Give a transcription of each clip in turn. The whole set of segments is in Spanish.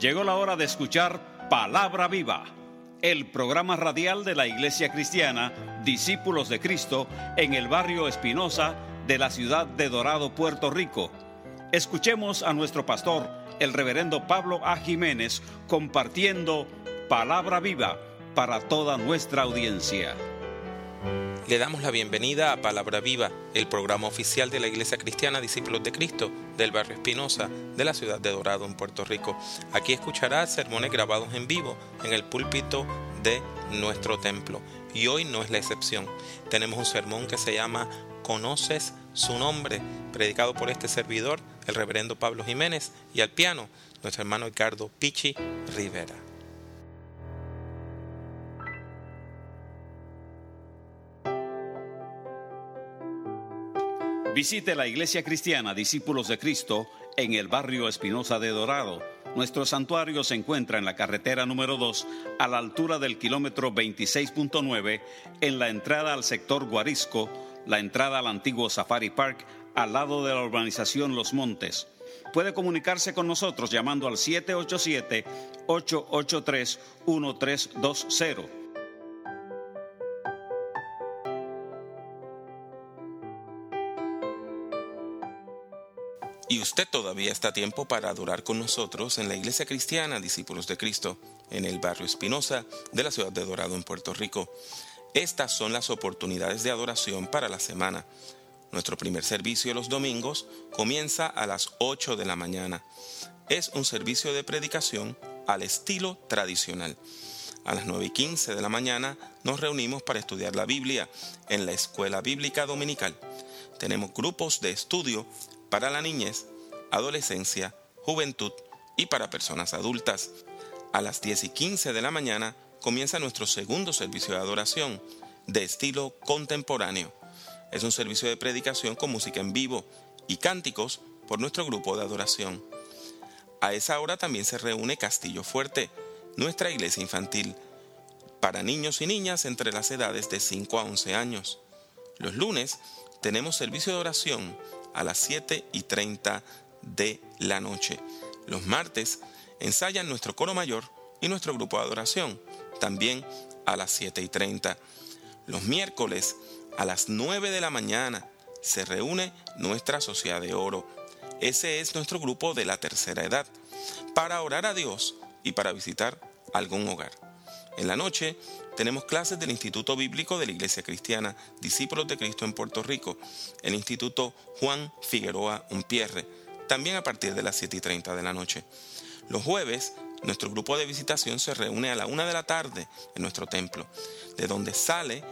Llegó la hora de escuchar Palabra Viva, el programa radial de la Iglesia Cristiana, Discípulos de Cristo, en el barrio Espinosa de la ciudad de Dorado, Puerto Rico. Escuchemos a nuestro pastor, el reverendo Pablo A. Jiménez, compartiendo Palabra Viva para toda nuestra audiencia. Le damos la bienvenida a Palabra Viva, el programa oficial de la Iglesia Cristiana Discípulos de Cristo del barrio Espinosa de la ciudad de Dorado en Puerto Rico. Aquí escuchará sermones grabados en vivo en el púlpito de nuestro templo. Y hoy no es la excepción. Tenemos un sermón que se llama Conoces su nombre, predicado por este servidor, el reverendo Pablo Jiménez, y al piano, nuestro hermano Ricardo Pichi Rivera. Visite la Iglesia Cristiana Discípulos de Cristo en el barrio Espinosa de Dorado. Nuestro santuario se encuentra en la carretera número 2 a la altura del kilómetro 26.9 en la entrada al sector Guarisco, la entrada al antiguo Safari Park al lado de la urbanización Los Montes. Puede comunicarse con nosotros llamando al 787-883-1320 Y usted todavía está a tiempo para adorar con nosotros en la Iglesia Cristiana Discípulos de Cristo, en el barrio Espinosa de la ciudad de Dorado, en Puerto Rico. Estas son las oportunidades de adoración para la semana. Nuestro primer servicio los domingos comienza a las 8 de la mañana. Es un servicio de predicación al estilo tradicional. A las 9 y 15 de la mañana nos reunimos para estudiar la Biblia en la Escuela Bíblica Dominical. Tenemos grupos de estudio para la niñez, adolescencia, juventud y para personas adultas. A las 10 y 15 de la mañana comienza nuestro segundo servicio de adoración, de estilo contemporáneo. Es un servicio de predicación con música en vivo y cánticos por nuestro grupo de adoración. A esa hora también se reúne Castillo Fuerte, nuestra iglesia infantil, para niños y niñas entre las edades de 5 a 11 años. Los lunes tenemos servicio de oración a las 7 y 30 de la noche. Los martes ensayan nuestro coro mayor y nuestro grupo de adoración, también a las 7 y 30. Los miércoles a las 9 de la mañana se reúne nuestra Sociedad de Oro. Ese es nuestro grupo de la tercera edad, para orar a Dios y para visitar algún hogar. En la noche tenemos clases del Instituto Bíblico de la Iglesia Cristiana, Discípulos de Cristo en Puerto Rico, el Instituto Juan Figueroa Umpierre, también a partir de las 7 y 30 de la noche. Los jueves, nuestro grupo de visitación se reúne a la una de la tarde en nuestro templo, de donde sale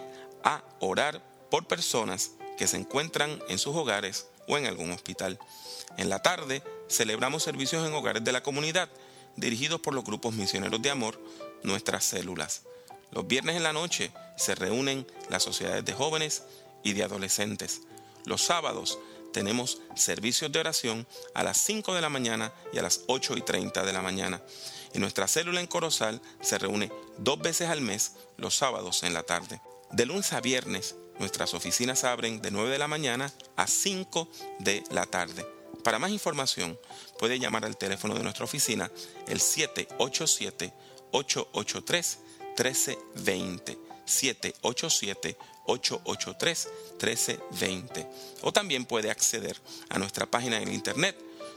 a orar por personas que se encuentran en sus hogares o en algún hospital. En la tarde celebramos servicios en hogares de la comunidad, dirigidos por los grupos misioneros de amor, nuestras células. Los viernes en la noche se reúnen las sociedades de jóvenes y de adolescentes. Los sábados tenemos servicios de oración a las 5 de la mañana y a las 8 y 30 de la mañana. Y nuestra célula en Corozal se reúne dos veces al mes los sábados en la tarde. De lunes a viernes nuestras oficinas abren de 9 de la mañana a 5 de la tarde. Para más información puede llamar al teléfono de nuestra oficina el 787 883 1320 787-883-1320. O también puede acceder a nuestra página en internet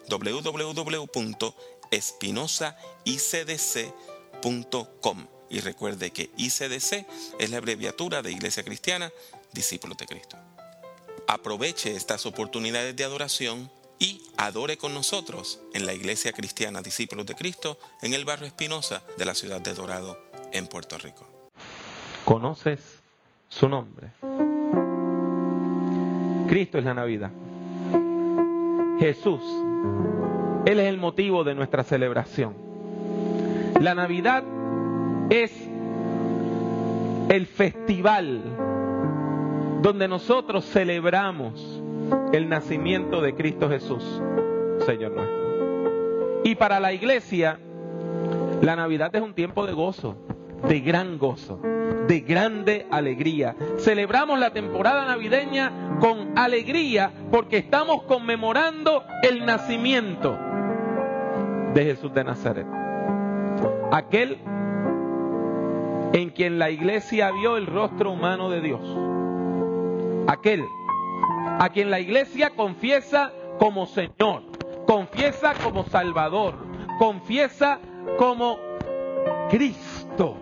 www.espinosaicdc.com. Y recuerde que ICDC es la abreviatura de Iglesia Cristiana, Discípulos de Cristo. Aproveche estas oportunidades de adoración y adore con nosotros en la Iglesia Cristiana Discípulos de Cristo en el barrio Espinosa de la ciudad de Dorado, en Puerto Rico. ¿Conoces su nombre? Cristo es la Navidad. Jesús, Él es el motivo de nuestra celebración. La Navidad es el festival donde nosotros celebramos el nacimiento de Cristo Jesús, Señor nuestro. Y para la iglesia, la Navidad es un tiempo de gozo, de gran gozo, de grande alegría. Celebramos la temporada navideña con alegría porque estamos conmemorando el nacimiento de Jesús de Nazaret. Aquel en quien la iglesia vio el rostro humano de Dios. Aquel a quien la iglesia confiesa como Señor, confiesa como Salvador, confiesa como Cristo.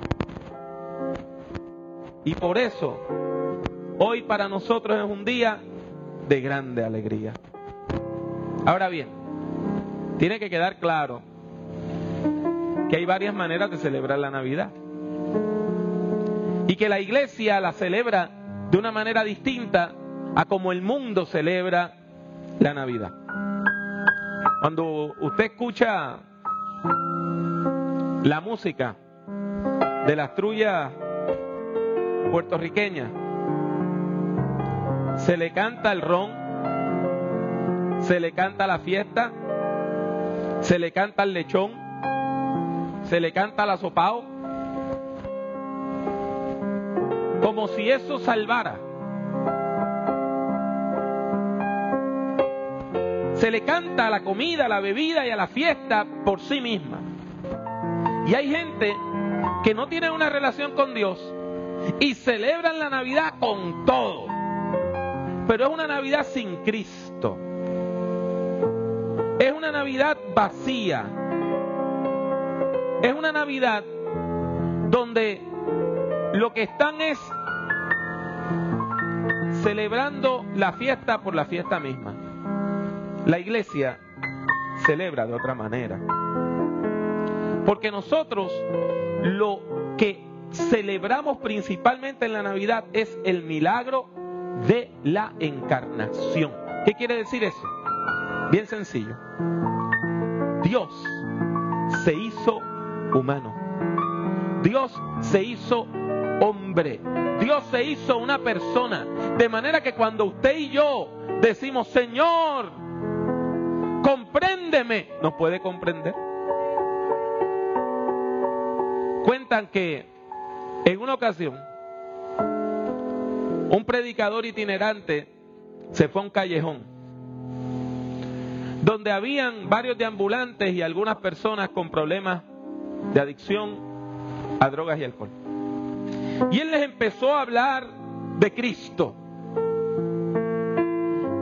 Y por eso, hoy para nosotros es un día de grande alegría. Ahora bien, tiene que quedar claro que hay varias maneras de celebrar la Navidad. Y que la iglesia la celebra de una manera distinta a como el mundo celebra la Navidad. Cuando usted escucha la música de las trullas puertorriqueñas, se le canta el ron, se le canta la fiesta, se le canta el lechón, se le canta la sopao, como si eso salvara. Se le canta la comida, la bebida y a la fiesta por sí misma. Y hay gente que no tiene una relación con Dios y celebran la Navidad con todo. Pero es una Navidad sin Cristo. Es una Navidad vacía. Es una Navidad donde lo que están es celebrando la fiesta por la fiesta misma. La iglesia celebra de otra manera. Porque nosotros lo que celebramos principalmente en la Navidad es el milagro de la encarnación. ¿Qué quiere decir eso? Bien sencillo. Dios se hizo humano. Dios se hizo hombre. Dios se hizo una persona. De manera que cuando usted y yo decimos, Señor, compréndeme, ¿nos puede comprender? Cuentan que en una ocasión un predicador itinerante se fue a un callejón donde habían varios deambulantes y algunas personas con problemas de adicción a drogas y alcohol. Y él les empezó a hablar de Cristo.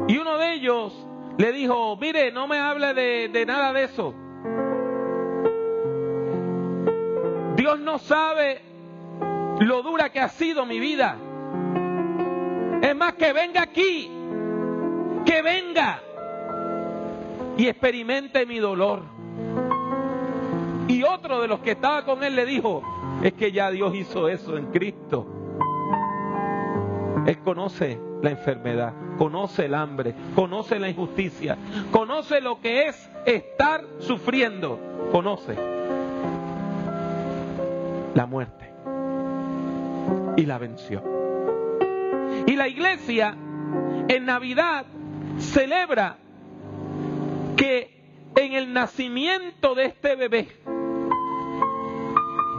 Y uno de ellos le dijo, mire, no me hable de, de nada de eso. Dios no sabe lo dura que ha sido mi vida. Es más, que venga aquí, que venga y experimente mi dolor. Y otro de los que estaba con él le dijo, es que ya Dios hizo eso en Cristo. Él conoce la enfermedad, conoce el hambre, conoce la injusticia, conoce lo que es estar sufriendo, conoce la muerte y la venció. Y la iglesia en Navidad celebra que en el nacimiento de este bebé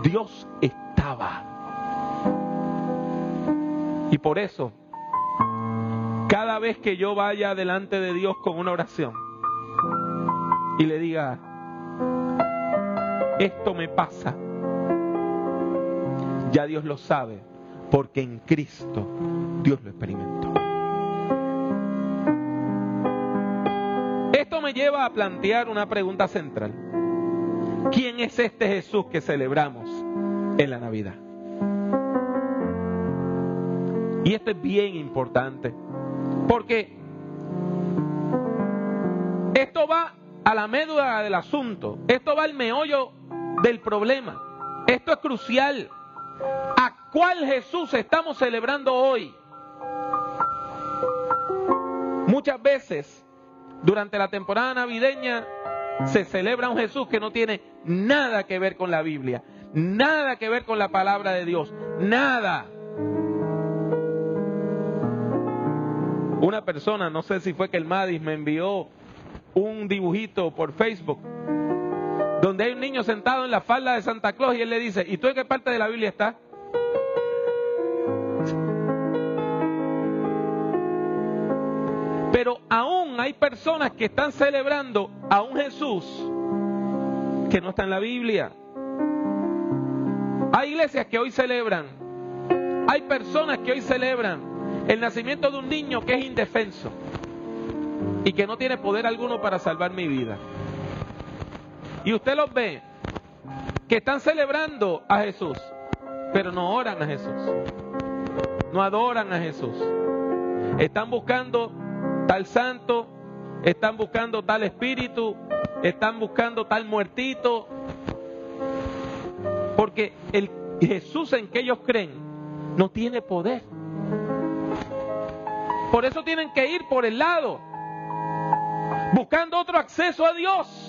Dios estaba. Y por eso, cada vez que yo vaya delante de Dios con una oración y le diga, esto me pasa, ya Dios lo sabe, porque en Cristo Dios lo experimentó. Esto me lleva a plantear una pregunta central. ¿Quién es este Jesús que celebramos en la Navidad? Y esto es bien importante, porque esto va a la médula del asunto, esto va al meollo del problema, esto es crucial. ¿A cuál Jesús estamos celebrando hoy? Muchas veces, durante la temporada navideña, se celebra un Jesús que no tiene nada que ver con la Biblia, nada que ver con la palabra de Dios, nada. Una persona, no sé si fue que el Madis me envió un dibujito por Facebook, donde hay un niño sentado en la falda de Santa Claus y él le dice, ¿y tú en qué parte de la Biblia estás? Pero aún hay personas que están celebrando a un Jesús que no está en la Biblia. Hay iglesias que hoy celebran, hay personas que hoy celebran el nacimiento de un niño que es indefenso y que no tiene poder alguno para salvar mi vida. Y usted los ve que están celebrando a Jesús, pero no oran a Jesús, no adoran a Jesús. Están buscando tal santo, están buscando tal espíritu, están buscando tal muertito, porque el Jesús en que ellos creen no tiene poder. Por eso tienen que ir por el lado, buscando otro acceso a Dios.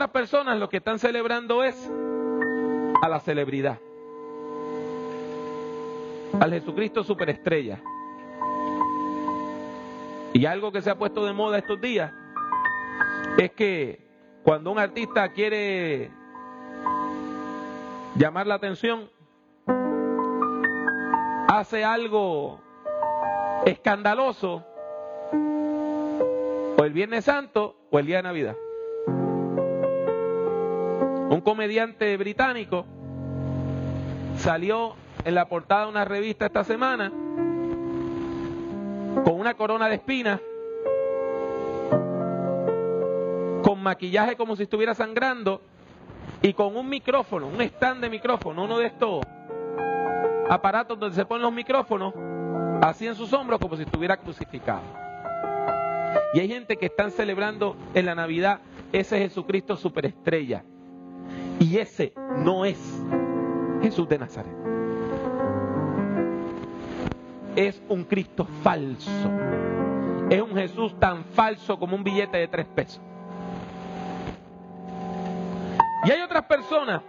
Otras personas lo que están celebrando es a la celebridad, al Jesucristo superestrella. Y algo que se ha puesto de moda estos días es que cuando un artista quiere llamar la atención, hace algo escandaloso, o el Viernes Santo o el día de Navidad. Un comediante británico salió en la portada de una revista esta semana con una corona de espinas, con maquillaje como si estuviera sangrando y con un micrófono, un stand de micrófono, uno de estos aparatos donde se ponen los micrófonos, así en sus hombros como si estuviera crucificado. Y hay gente que están celebrando en la Navidad ese Jesucristo superestrella. Y ese no es Jesús de Nazaret. Es un Cristo falso. Es un Jesús tan falso como un billete de tres pesos. Y hay otras personas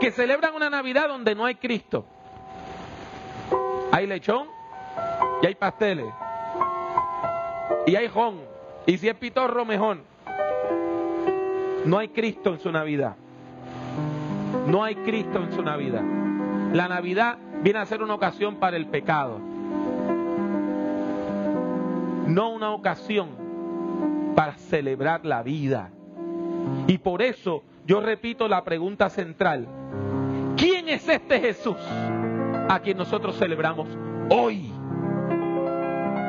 que celebran una Navidad donde no hay Cristo. Hay lechón y hay pasteles. Y hay jón. Y si es pitorro, mejor. No hay Cristo en su Navidad. No hay Cristo en su Navidad. La Navidad viene a ser una ocasión para el pecado. No una ocasión para celebrar la vida. Y por eso yo repito la pregunta central. ¿Quién es este Jesús a quien nosotros celebramos hoy?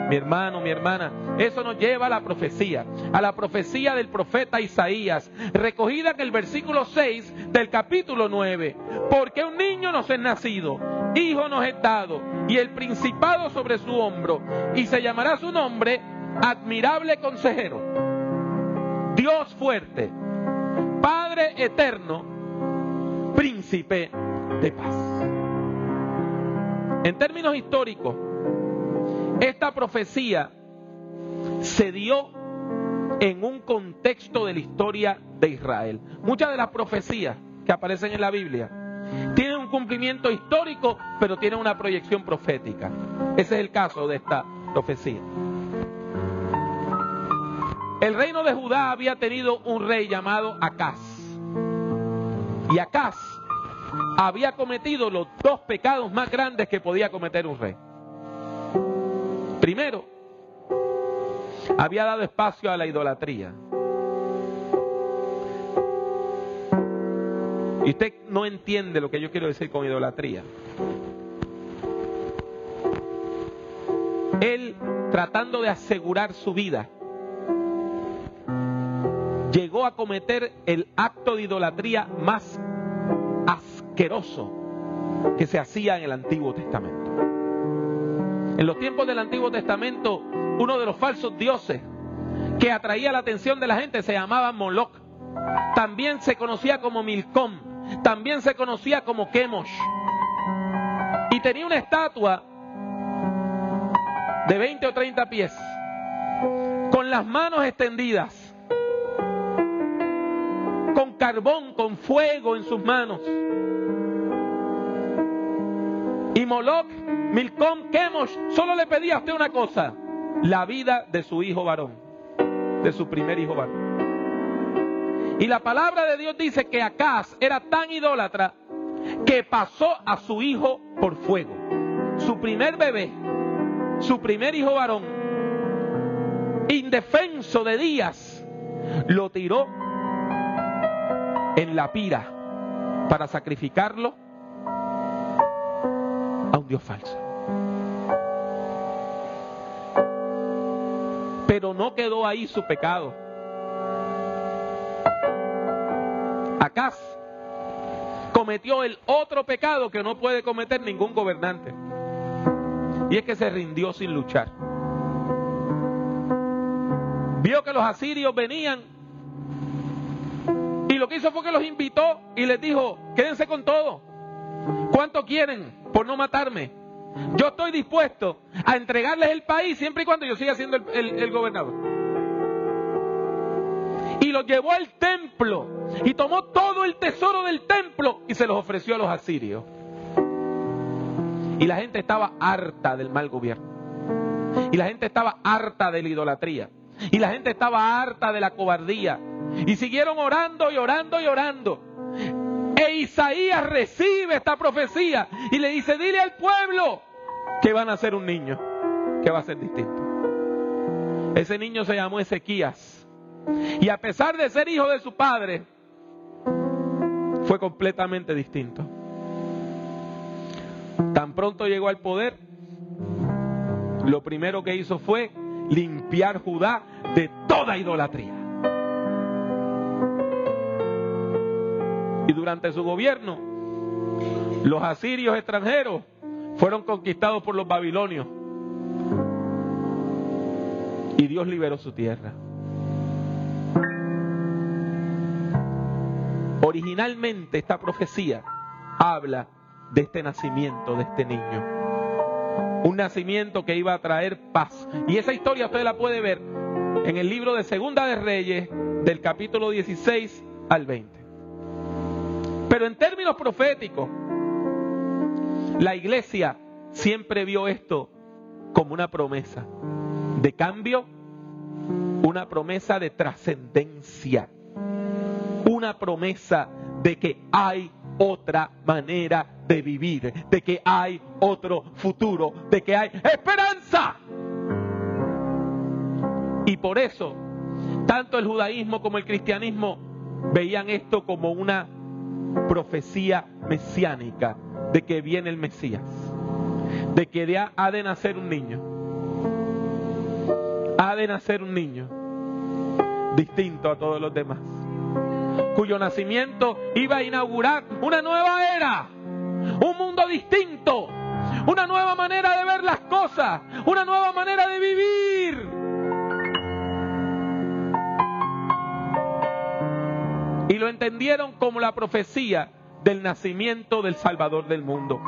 Mi hermano, mi hermana, eso nos lleva a la profecía, a la profecía del profeta Isaías, recogida en el versículo 6 del capítulo 9. Porque un niño nos es nacido, hijo nos es dado, y el principado sobre su hombro, y se llamará su nombre admirable consejero, Dios fuerte, Padre eterno, príncipe de paz. En términos históricos, esta profecía se dio en un contexto de la historia de Israel. Muchas de las profecías que aparecen en la Biblia tienen un cumplimiento histórico, pero tienen una proyección profética. Ese es el caso de esta profecía. El reino de Judá había tenido un rey llamado Acaz. Y Acaz había cometido los dos pecados más grandes que podía cometer un rey. Primero, había dado espacio a la idolatría. Y usted no entiende lo que yo quiero decir con idolatría. Él, tratando de asegurar su vida, llegó a cometer el acto de idolatría más asqueroso que se hacía en el Antiguo Testamento. En los tiempos del Antiguo Testamento, uno de los falsos dioses que atraía la atención de la gente se llamaba Moloch. También se conocía como Milcom. También se conocía como Kemosh. Y tenía una estatua de 20 o 30 pies, con las manos extendidas, con carbón, con fuego en sus manos. Y Moloch, Milcom, Kemosh, solo le pedía a usted una cosa, la vida de su hijo varón, de su primer hijo varón. Y la palabra de Dios dice que Acaz era tan idólatra que pasó a su hijo por fuego. Su primer bebé, su primer hijo varón, indefenso de días, lo tiró en la pira para sacrificarlo a un Dios falso. Pero no quedó ahí su pecado. Acaz cometió el otro pecado que no puede cometer ningún gobernante. Y es que se rindió sin luchar. Vio que los asirios venían y lo que hizo fue que los invitó y les dijo, quédense con todo. ¿Cuánto quieren por no matarme? Yo estoy dispuesto a entregarles el país siempre y cuando yo siga siendo el, gobernador. Y los llevó al templo y tomó todo el tesoro del templo y se los ofreció a los asirios. Y la gente estaba harta del mal gobierno. Y la gente estaba harta de la idolatría. Y la gente estaba harta de la cobardía. Y siguieron orando y orando y orando. E Isaías recibe esta profecía y le dice, dile al pueblo que van a ser un niño, que va a ser distinto. Ese niño se llamó Ezequías. Y a pesar de ser hijo de su padre, fue completamente distinto. Tan pronto llegó al poder, lo primero que hizo fue limpiar Judá de toda idolatría. Y durante su gobierno, los asirios extranjeros fueron conquistados por los babilonios. Y Dios liberó su tierra. Originalmente esta profecía habla de este nacimiento de este niño. Un nacimiento que iba a traer paz. Y esa historia usted la puede ver en el libro de Segunda de Reyes del capítulo 16 al 20. Pero en términos proféticos, la iglesia siempre vio esto como una promesa de cambio, una promesa de trascendencia, una promesa de que hay otra manera de vivir, de que hay otro futuro, de que hay esperanza. Y por eso, tanto el judaísmo como el cristianismo veían esto como una profecía mesiánica de que viene el Mesías, de que ha de nacer un niño, ha de nacer un niño distinto a todos los demás cuyo nacimiento iba a inaugurar una nueva era, un mundo distinto, una nueva manera de ver las cosas, una nueva manera de vivir. Y lo entendieron como la profecía del nacimiento del Salvador del mundo.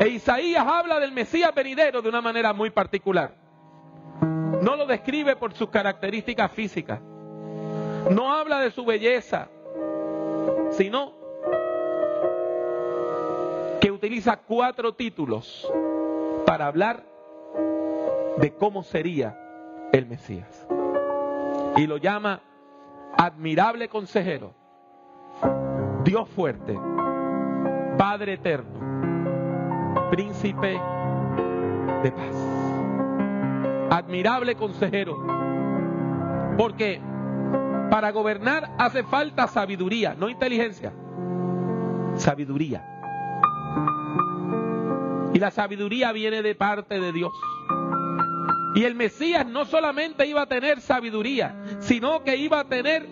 E Isaías habla del Mesías venidero de una manera muy particular. No lo describe por sus características físicas. No habla de su belleza, sino que utiliza cuatro títulos para hablar de cómo sería el Mesías. Y lo llama admirable consejero, Dios fuerte, Padre eterno, príncipe de paz. Admirable consejero, porque para gobernar hace falta sabiduría, no inteligencia. Sabiduría. Y la sabiduría viene de parte de Dios. Y el Mesías no solamente iba a tener sabiduría, sino que iba a tener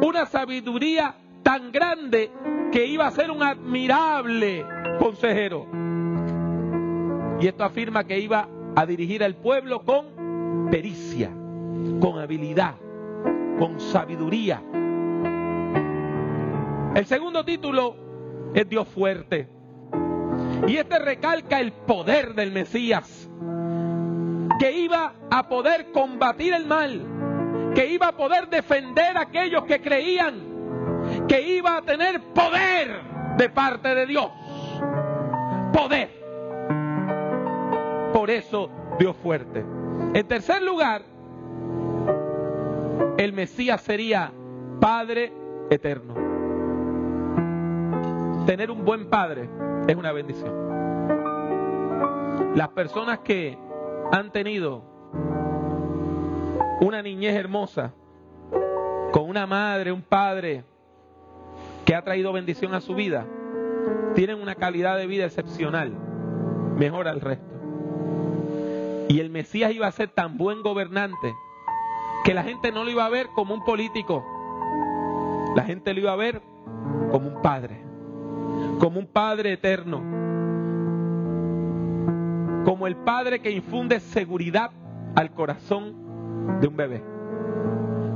una sabiduría tan grande que iba a ser un admirable consejero. Y esto afirma que iba a dirigir al pueblo con pericia, con habilidad, con sabiduría. El segundo título es Dios fuerte. Y este recalca el poder del Mesías, que iba a poder combatir el mal, que iba a poder defender a aquellos que creían, que iba a tener poder de parte de Dios. Poder. Por eso Dios fuerte. En tercer lugar, el Mesías sería Padre eterno. Tener un buen padre es una bendición. Las personas que han tenido una niñez hermosa, con una madre, un padre, que ha traído bendición a su vida, tienen una calidad de vida excepcional, mejor al resto. Y el Mesías iba a ser tan buen gobernante que la gente no lo iba a ver como un político, la gente lo iba a ver como un padre, como un padre eterno, como el padre que infunde seguridad al corazón de un bebé,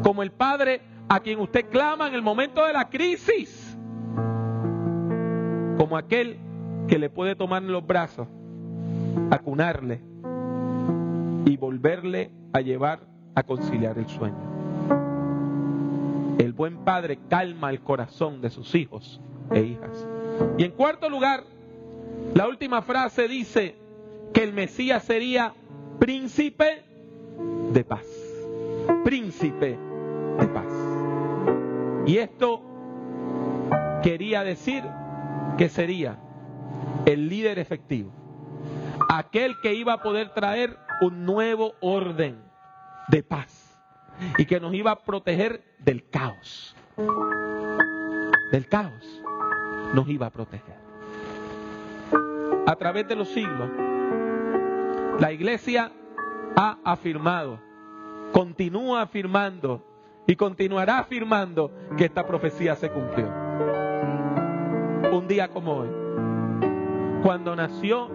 como el padre a quien usted clama en el momento de la crisis, como aquel que le puede tomar en los brazos, acunarle y volverle a llevar a conciliar el sueño. El buen padre calma el corazón de sus hijos e hijas. Y en cuarto lugar, la última frase dice que el Mesías sería príncipe de paz. Príncipe de paz. Y esto quería decir que sería el líder efectivo. Aquel que iba a poder traer un nuevo orden de paz y que nos iba a proteger del caos. Del caos nos iba a proteger. A través de los siglos, la iglesia ha afirmado, continúa afirmando y continuará afirmando que esta profecía se cumplió. Un día como hoy, cuando nació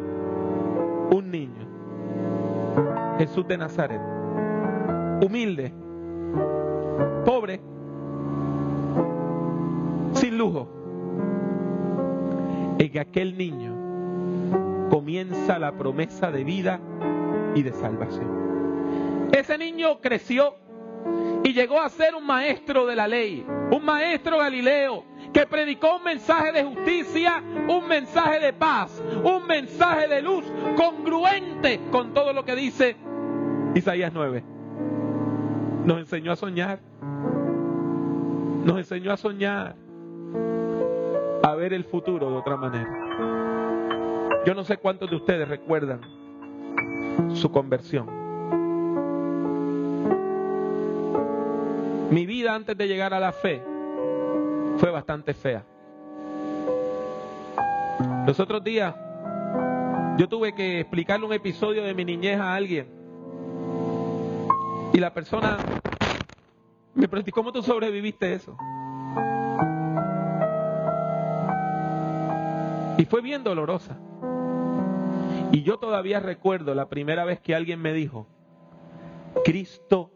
un niño, Jesús de Nazaret, humilde, pobre, sin lujo, en que aquel niño comienza la promesa de vida y de salvación. Ese niño creció y llegó a ser un maestro de la ley, un maestro galileo que predicó un mensaje de justicia, un mensaje de paz, un mensaje de luz congruente con todo lo que dice Isaías 9. Nos enseñó a soñar. Nos enseñó a soñar. A ver el futuro de otra manera. Yo no sé cuántos de ustedes recuerdan su conversión. Mi vida antes de llegar a la fe fue bastante fea. Los otros días yo tuve que explicarle un episodio de mi niñez a alguien y la persona me preguntó, ¿cómo tú sobreviviste eso? Y fue bien dolorosa. Y yo todavía recuerdo la primera vez que alguien me dijo, Cristo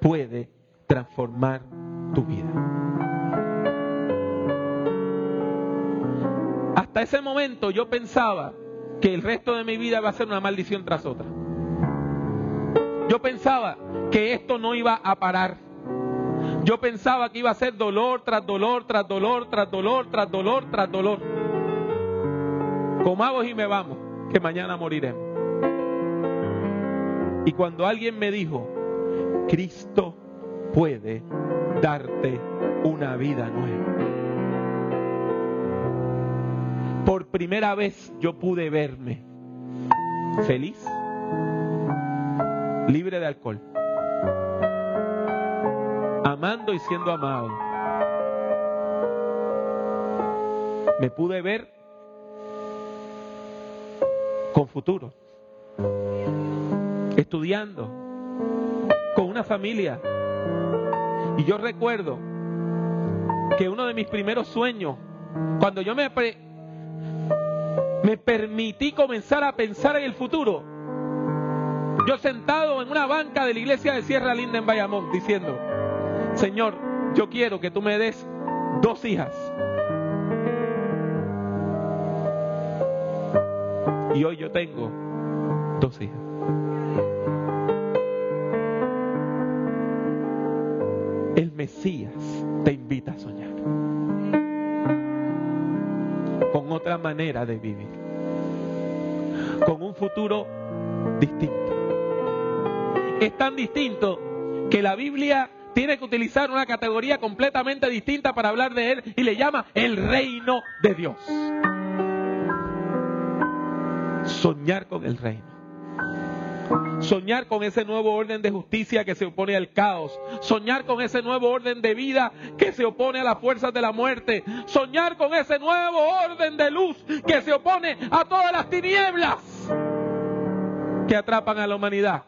puede transformar tu vida. Hasta ese momento yo pensaba que el resto de mi vida va a ser una maldición tras otra. Yo pensaba que esto no iba a parar. Yo pensaba que iba a ser dolor tras dolor, tras dolor, tras dolor, tras dolor, tras dolor. Comamos y me vamos, que mañana moriremos. Y cuando alguien me dijo, Cristo puede darte una vida nueva. Primera vez yo pude verme feliz libre de alcohol, amando y siendo amado. Me pude ver con futuro, estudiando, con una familia. Y yo recuerdo que uno de mis primeros sueños, cuando yo me, me permití comenzar a pensar en el futuro, yo sentado en una banca de la iglesia de Sierra Linda en Bayamón, diciendo, Señor, yo quiero que tú me des dos hijas. Y hoy yo tengo dos hijas. El Mesías te invita a soñar con otra manera de vivir, con un futuro distinto es tan distinto que la Biblia tiene que utilizar una categoría completamente distinta para hablar de él y le llama el reino de Dios. Soñar con el reino. Soñar con ese nuevo orden de justicia que se opone al caos. Soñar con ese nuevo orden de vida que se opone a las fuerzas de la muerte. Soñar con ese nuevo orden de luz que se opone a todas las tinieblas que atrapan a la humanidad.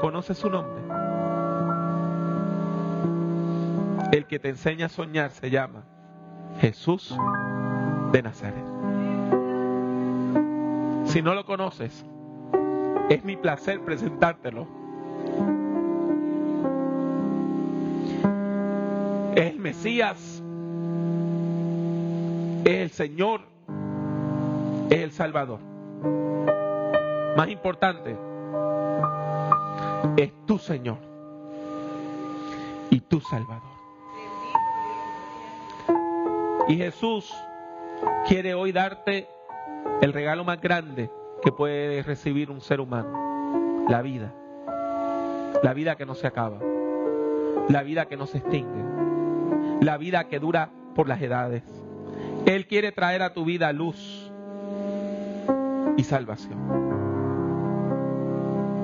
¿Conoce su nombre? El que te enseña a soñar se llama Jesús de Nazaret. Si no lo conoces, es mi placer presentártelo. Es el Mesías, es el Señor, es el Salvador. Más importante, es tu Señor y tu Salvador. Y Jesús quiere hoy darte el regalo más grande que puede recibir un ser humano, la vida. La vida que no se acaba, la vida que no se extingue, la vida que dura por las edades. Él quiere traer a tu vida luz y salvación.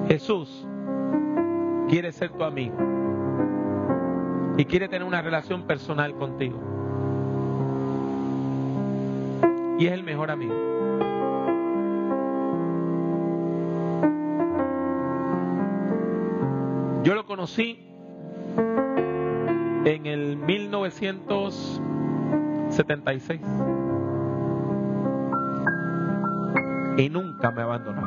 Jesús quiere ser tu amigo y quiere tener una relación personal contigo. Y es el mejor amigo. Conocí en el 1976 y nunca me abandonó.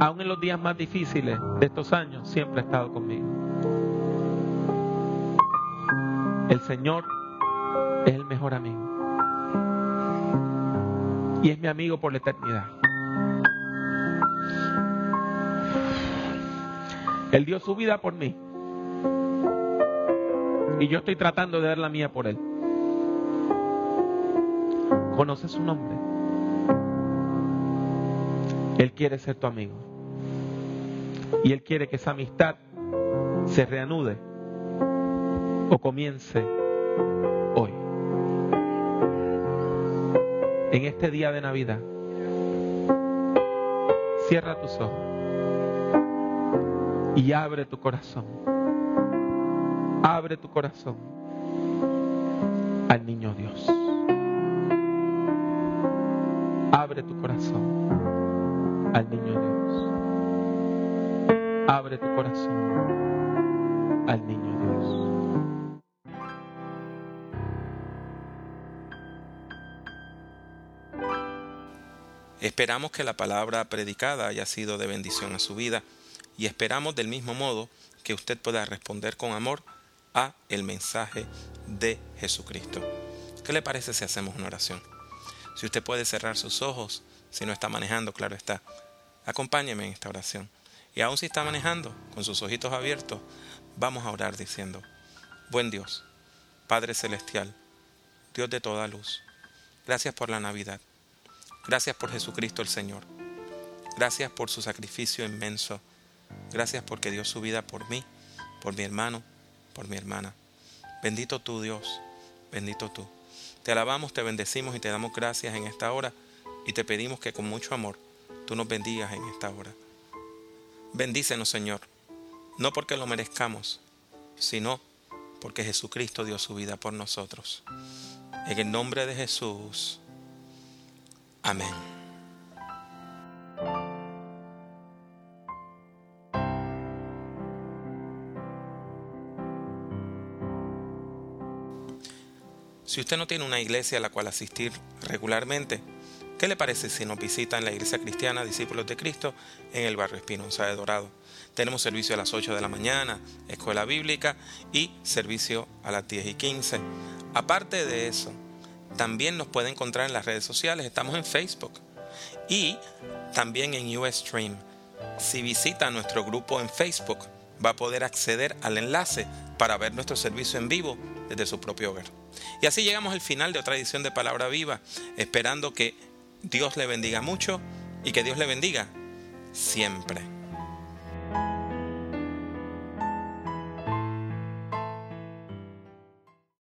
Aún en los días más difíciles de estos años, siempre ha estado conmigo. El Señor es el mejor amigo. Y es mi amigo por la eternidad. Él dio su vida por mí. Y yo estoy tratando de dar la mía por Él. ¿Conoces su nombre? Él quiere ser tu amigo. Y Él quiere que esa amistad se reanude o comience hoy. En este día de Navidad, cierra tus ojos y abre tu corazón. Abre tu corazón al niño Dios. Abre tu corazón al niño Dios. Abre tu corazón al niño Dios. Esperamos que la palabra predicada haya sido de bendición a su vida y esperamos del mismo modo que usted pueda responder con amor a el mensaje de Jesucristo. ¿Qué le parece si hacemos una oración? Si usted puede cerrar sus ojos, si no está manejando, claro está, acompáñeme en esta oración. Y aun si está manejando, con sus ojitos abiertos, vamos a orar diciendo, buen Dios, Padre Celestial, Dios de toda luz, gracias por la Navidad, gracias por Jesucristo el Señor, gracias por su sacrificio inmenso, Gracias porque dio su vida por mí, por mi hermano, por mi hermana. Bendito tú Dios, bendito tú. Te alabamos, te bendecimos y te damos gracias en esta hora y te pedimos que con mucho amor tú nos bendigas en esta hora. Bendícenos Señor, no porque lo merezcamos, sino porque Jesucristo dio su vida por nosotros. En el nombre de Jesús. Amén. Si usted no tiene una iglesia a la cual asistir regularmente, ¿qué le parece si nos visita en la iglesia cristiana Discípulos de Cristo en el barrio Espinosa de Dorado? Tenemos servicio a las 8 de la mañana, escuela bíblica y servicio a las 10 y 15. Aparte de eso, también nos puede encontrar en las redes sociales, estamos en Facebook y también en Ustream. Si visita nuestro grupo en Facebook, va a poder acceder al enlace para ver nuestro servicio en vivo desde su propio hogar. Y así llegamos al final de otra edición de Palabra Viva, esperando que Dios le bendiga mucho y que Dios le bendiga siempre.